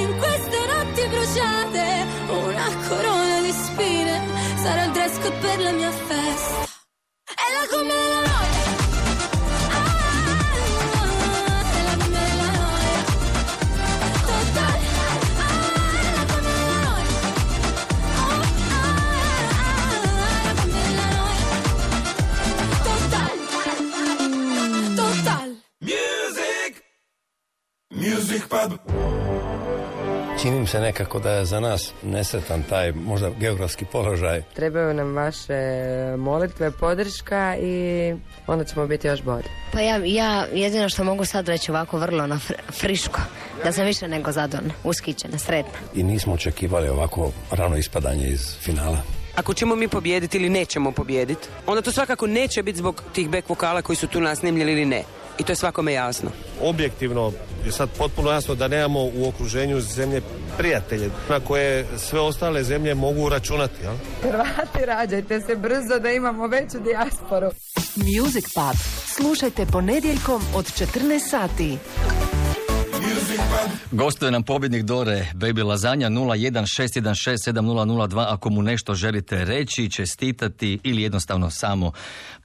bruciate. Una corona di spine sarà il dress per la mia festa. È la cumbia della noia. Čini mi se nekako da je za nas nesretan taj možda geografski položaj. Trebaju nam vaše molitve, podrška i onda ćemo biti još bolji. Pa ja, ja jedino što mogu sad reći ovako vrlo na fr- friško, da sam više nego zadovoljna, uskićena, sretna. I nismo očekivali ovako rano ispadanje iz finala. Ako ćemo mi pobijediti ili nećemo pobijediti, onda to svakako neće biti zbog tih back vokala koji su tu nasnimljeni ili ne. I to je svakome jasno. Objektivno je sad potpuno jasno da nemamo u okruženju zemlje prijatelje na koje sve ostale zemlje mogu računati. Jel? Hrvati, rađajte se brzo da imamo veću dijasporu. Music Pub. Slušajte ponedjeljkom od 14 sati. Gostuje nam pobjednik Dore Baby Lazanja 016167002 ako mu nešto želite reći, čestitati ili jednostavno samo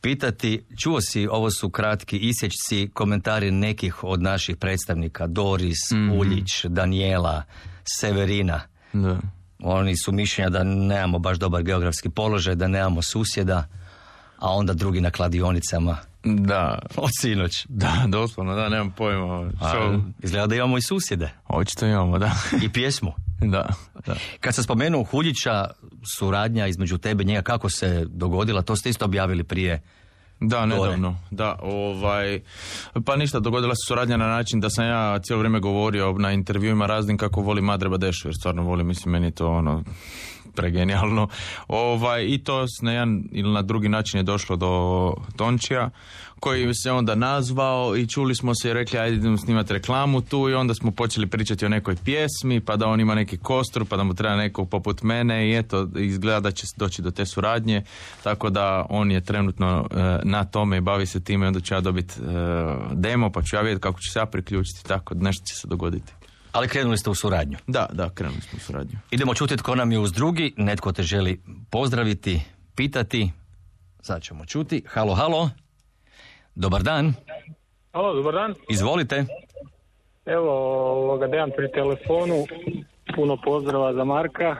pitati. Čuo si, ovo su kratki isječci, komentari nekih od naših predstavnika, Doris, Uljić, Daniela, Severina. Da. Oni su mišljenja da nemamo baš dobar geografski položaj, da nemamo susjeda, a onda drugi na kladionicama. Da. Od sinoć. Da, doslovno, da, nemam pojma. A, izgleda da imamo i susjede. Očito imamo, da. I pjesmu. Da, da. Kad sam spomenuo Huljića, suradnja između tebe i njega, kako se dogodila, to ste isto objavili prije Da, nedavno. Da, ovaj, pa ništa, dogodila se suradnja na način da sam ja cijelo vrijeme govorio na intervjuima raznim kako volim Madre Badešu, jer stvarno volim, mislim, meni je to ono pregenijalno. Ovaj, I to na jedan ili na drugi način je došlo do Tončija, koji se onda nazvao i čuli smo se i rekli ajde idemo snimati reklamu tu i onda smo počeli pričati o nekoj pjesmi, pa da on ima neki kostur, pa da mu treba neko poput mene i eto, izgleda da će doći do te suradnje, tako da on je trenutno e, na tome i bavi se time onda ću ja dobiti e, demo, pa ću ja vidjeti kako ću se ja priključiti, tako nešto će se dogoditi. Ali krenuli ste u suradnju. Da, da, krenuli smo u suradnju. Idemo čuti tko nam je uz drugi. Netko te želi pozdraviti, pitati. Sad ćemo čuti. Halo, halo. Dobar dan. Halo, dobar dan. Izvolite. Evo, ovoga, Dejan pri telefonu. Puno pozdrava za Marka.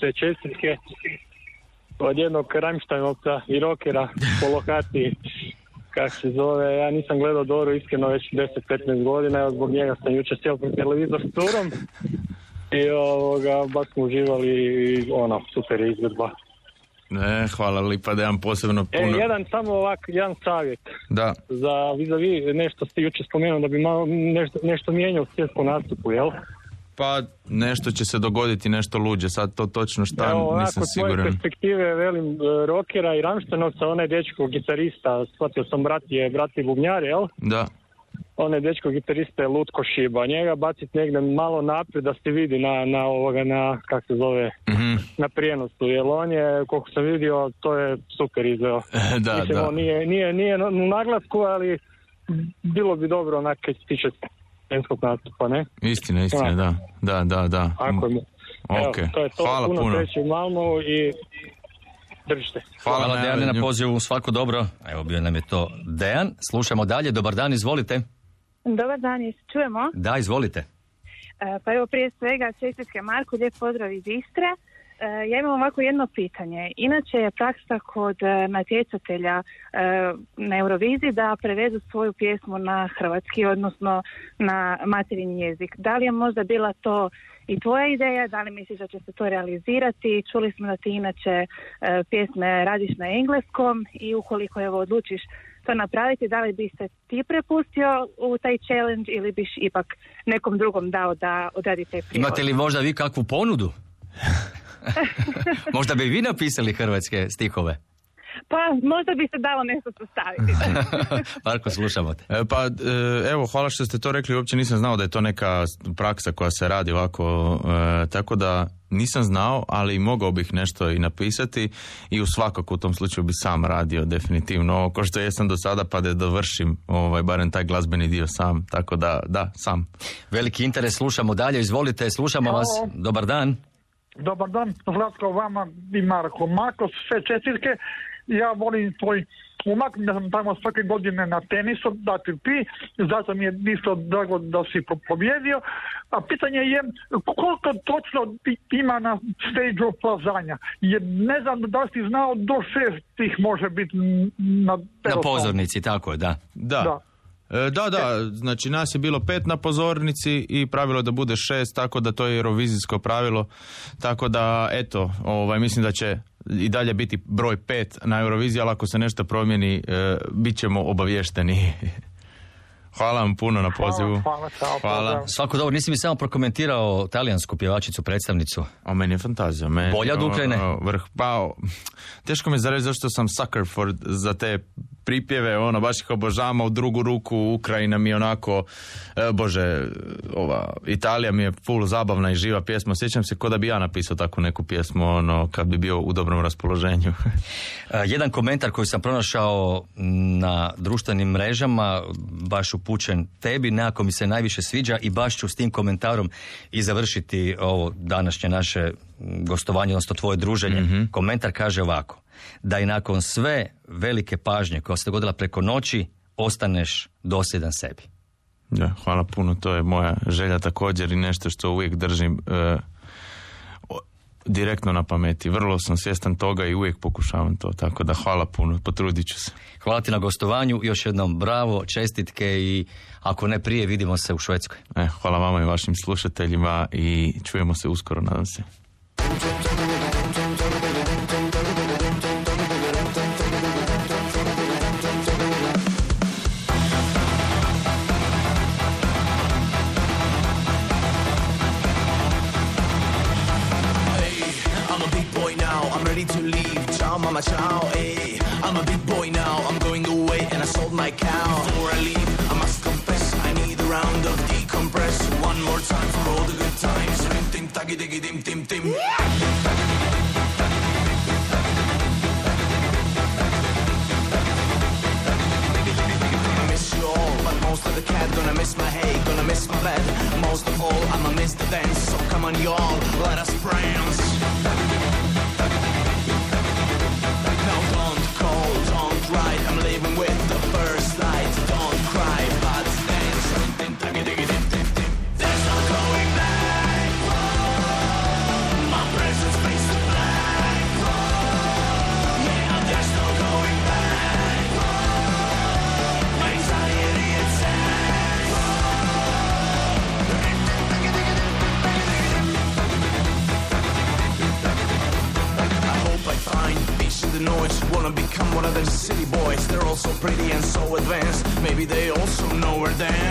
Sve čestitke. Od jednog Rammsteinovca i rokera po lokaciji. Kak se zove, ja nisam gledao Doru iskreno već 10-15 godina, evo zbog njega sam jučer sjel pred televizor s turom. I ovoga, baš smo uživali i ono, super izvedba. Ne, hvala lipa da imam posebno E, puno... jedan samo ovak, jedan savjet. Da, za vis-a-vis nešto ste jučer spomenuo da bi malo nešto, nešto mijenjao u svjetskom nastupu, jel? Pa nešto će se dogoditi, nešto luđe, sad to točno šta, Evo, nisam siguran. perspektive, velim, e, rokera i Ramštenovca, onaj dečko gitarista, shvatio sam brat je, brat je bubnjar, jel? Da, Onaj dečko gitarista je Lutko Šiba, njega bacit negdje malo naprijed da se vidi na, na ovoga, na, kak se zove, Mhm. na prijenosu, jer on je, koliko sam vidio, to je super izveo. da, Mislim, da. on nije, nije, nije u naglasku, ali bilo bi dobro onak kad se tiče scenskog nastupa, ne? Istina, istina, da. Da, da, da. Ako je mu. Evo, Ok, to je to. hvala puno, puno. u Malmu i držite. Hvala, na Dejane na pozivu, svako dobro. Evo bio nam je to Dejan. Slušamo dalje, dobar dan, izvolite. Dobar dan, čujemo? Da, izvolite. E, Pa evo prije svega čestitke Marku, lijep pozdrav iz Istre. E, Ja imam ovako jedno pitanje. Inače je praksa kod e, natjecatelja e, na Euroviziji da prevezu svoju pjesmu na hrvatski, odnosno na materinji jezik. Da li je možda bila to i tvoja ideja, da li misliš da će se to realizirati? Čuli smo da ti inače pjesme radiš na engleskom i ukoliko evo odlučiš to napraviti, da li bi se ti prepustio u taj challenge ili biš ipak nekom drugom dao da odradi taj prijevod? Imate li možda vi kakvu ponudu? možda bi vi napisali hrvatske stihove? Pa možda bi se dalo nešto sastaviti. Marko, slušamo te. E, Pa e, evo, hvala što ste to rekli, uopće nisam znao da je to neka praksa koja se radi ovako, e, tako da nisam znao, ali mogao bih nešto i napisati i u svakako u tom slučaju bi sam radio definitivno ovo ko što jesam do sada pa da dovršim ovaj, barem taj glazbeni dio sam, tako da da, sam. Veliki interes, slušamo dalje, izvolite, slušamo vas. Dobar dan. Dobar dan, Zlatko, vama i Marko. Marko, sve čestitke. Ja volim tvoj umak, da sam tamo svake godine na tenisu, da ti pi, zato mi je isto drago da si po- pobjedio. A pitanje je koliko točno ima na stage plazanja? Jer ne znam da li si znao do šest tih može biti na Na pozornici, tako je, da. Da. Da. E, Da, da, znači nas je bilo pet na pozornici i pravilo da bude šest, tako da to je eurovizijsko pravilo. Tako da, eto, ovaj, mislim da će i dalje biti broj pet na Euroviziji, ali ako se nešto promijeni, e, bit ćemo obavješteni. Hvala vam puno na pozivu. hvala, čao, Hvala. Svako dobro, nisi mi samo prokomentirao talijansku pjevačicu, predstavnicu. A meni je fantazija. Meni, Bolja od Ukrajine? Vrh, pa, o, teško mi je zareći zašto sam sucker for, za te pripjeve, ono, baš ih obožavam, u drugu ruku Ukrajina mi je onako, e, bože, ova, Italija mi je full zabavna i živa pjesma. Sjećam se ko da bi ja napisao takvu neku pjesmu, ono, kad bi bio u dobrom raspoloženju. E, Jedan komentar koji sam pronašao na društvenim mrežama, baš upućen tebi, nekako mi se najviše sviđa i baš ću s tim komentarom i završiti ovo današnje naše gostovanje, odnosno tvoje druženje. Komentar kaže ovako, da i nakon sve velike pažnje koja se dogodila preko noći, ostaneš dosljedan sebi. Da, hvala puno, to je moja želja također i nešto što uvijek držim e, o- direktno na pameti. Vrlo sam svjestan toga i uvijek pokušavam to, tako da hvala puno, potrudit ću se. Hvala ti na gostovanju, još jednom bravo, čestitke i ako ne prije vidimo se u Švedskoj. E, hvala vama i vašim slušateljima i čujemo se uskoro, nadam se. Bed. Most of all, I'm a Mr. dance. So come on, y'all, let us prance. Now don't call, don't write. I'm leaving with Maybe they also know dance.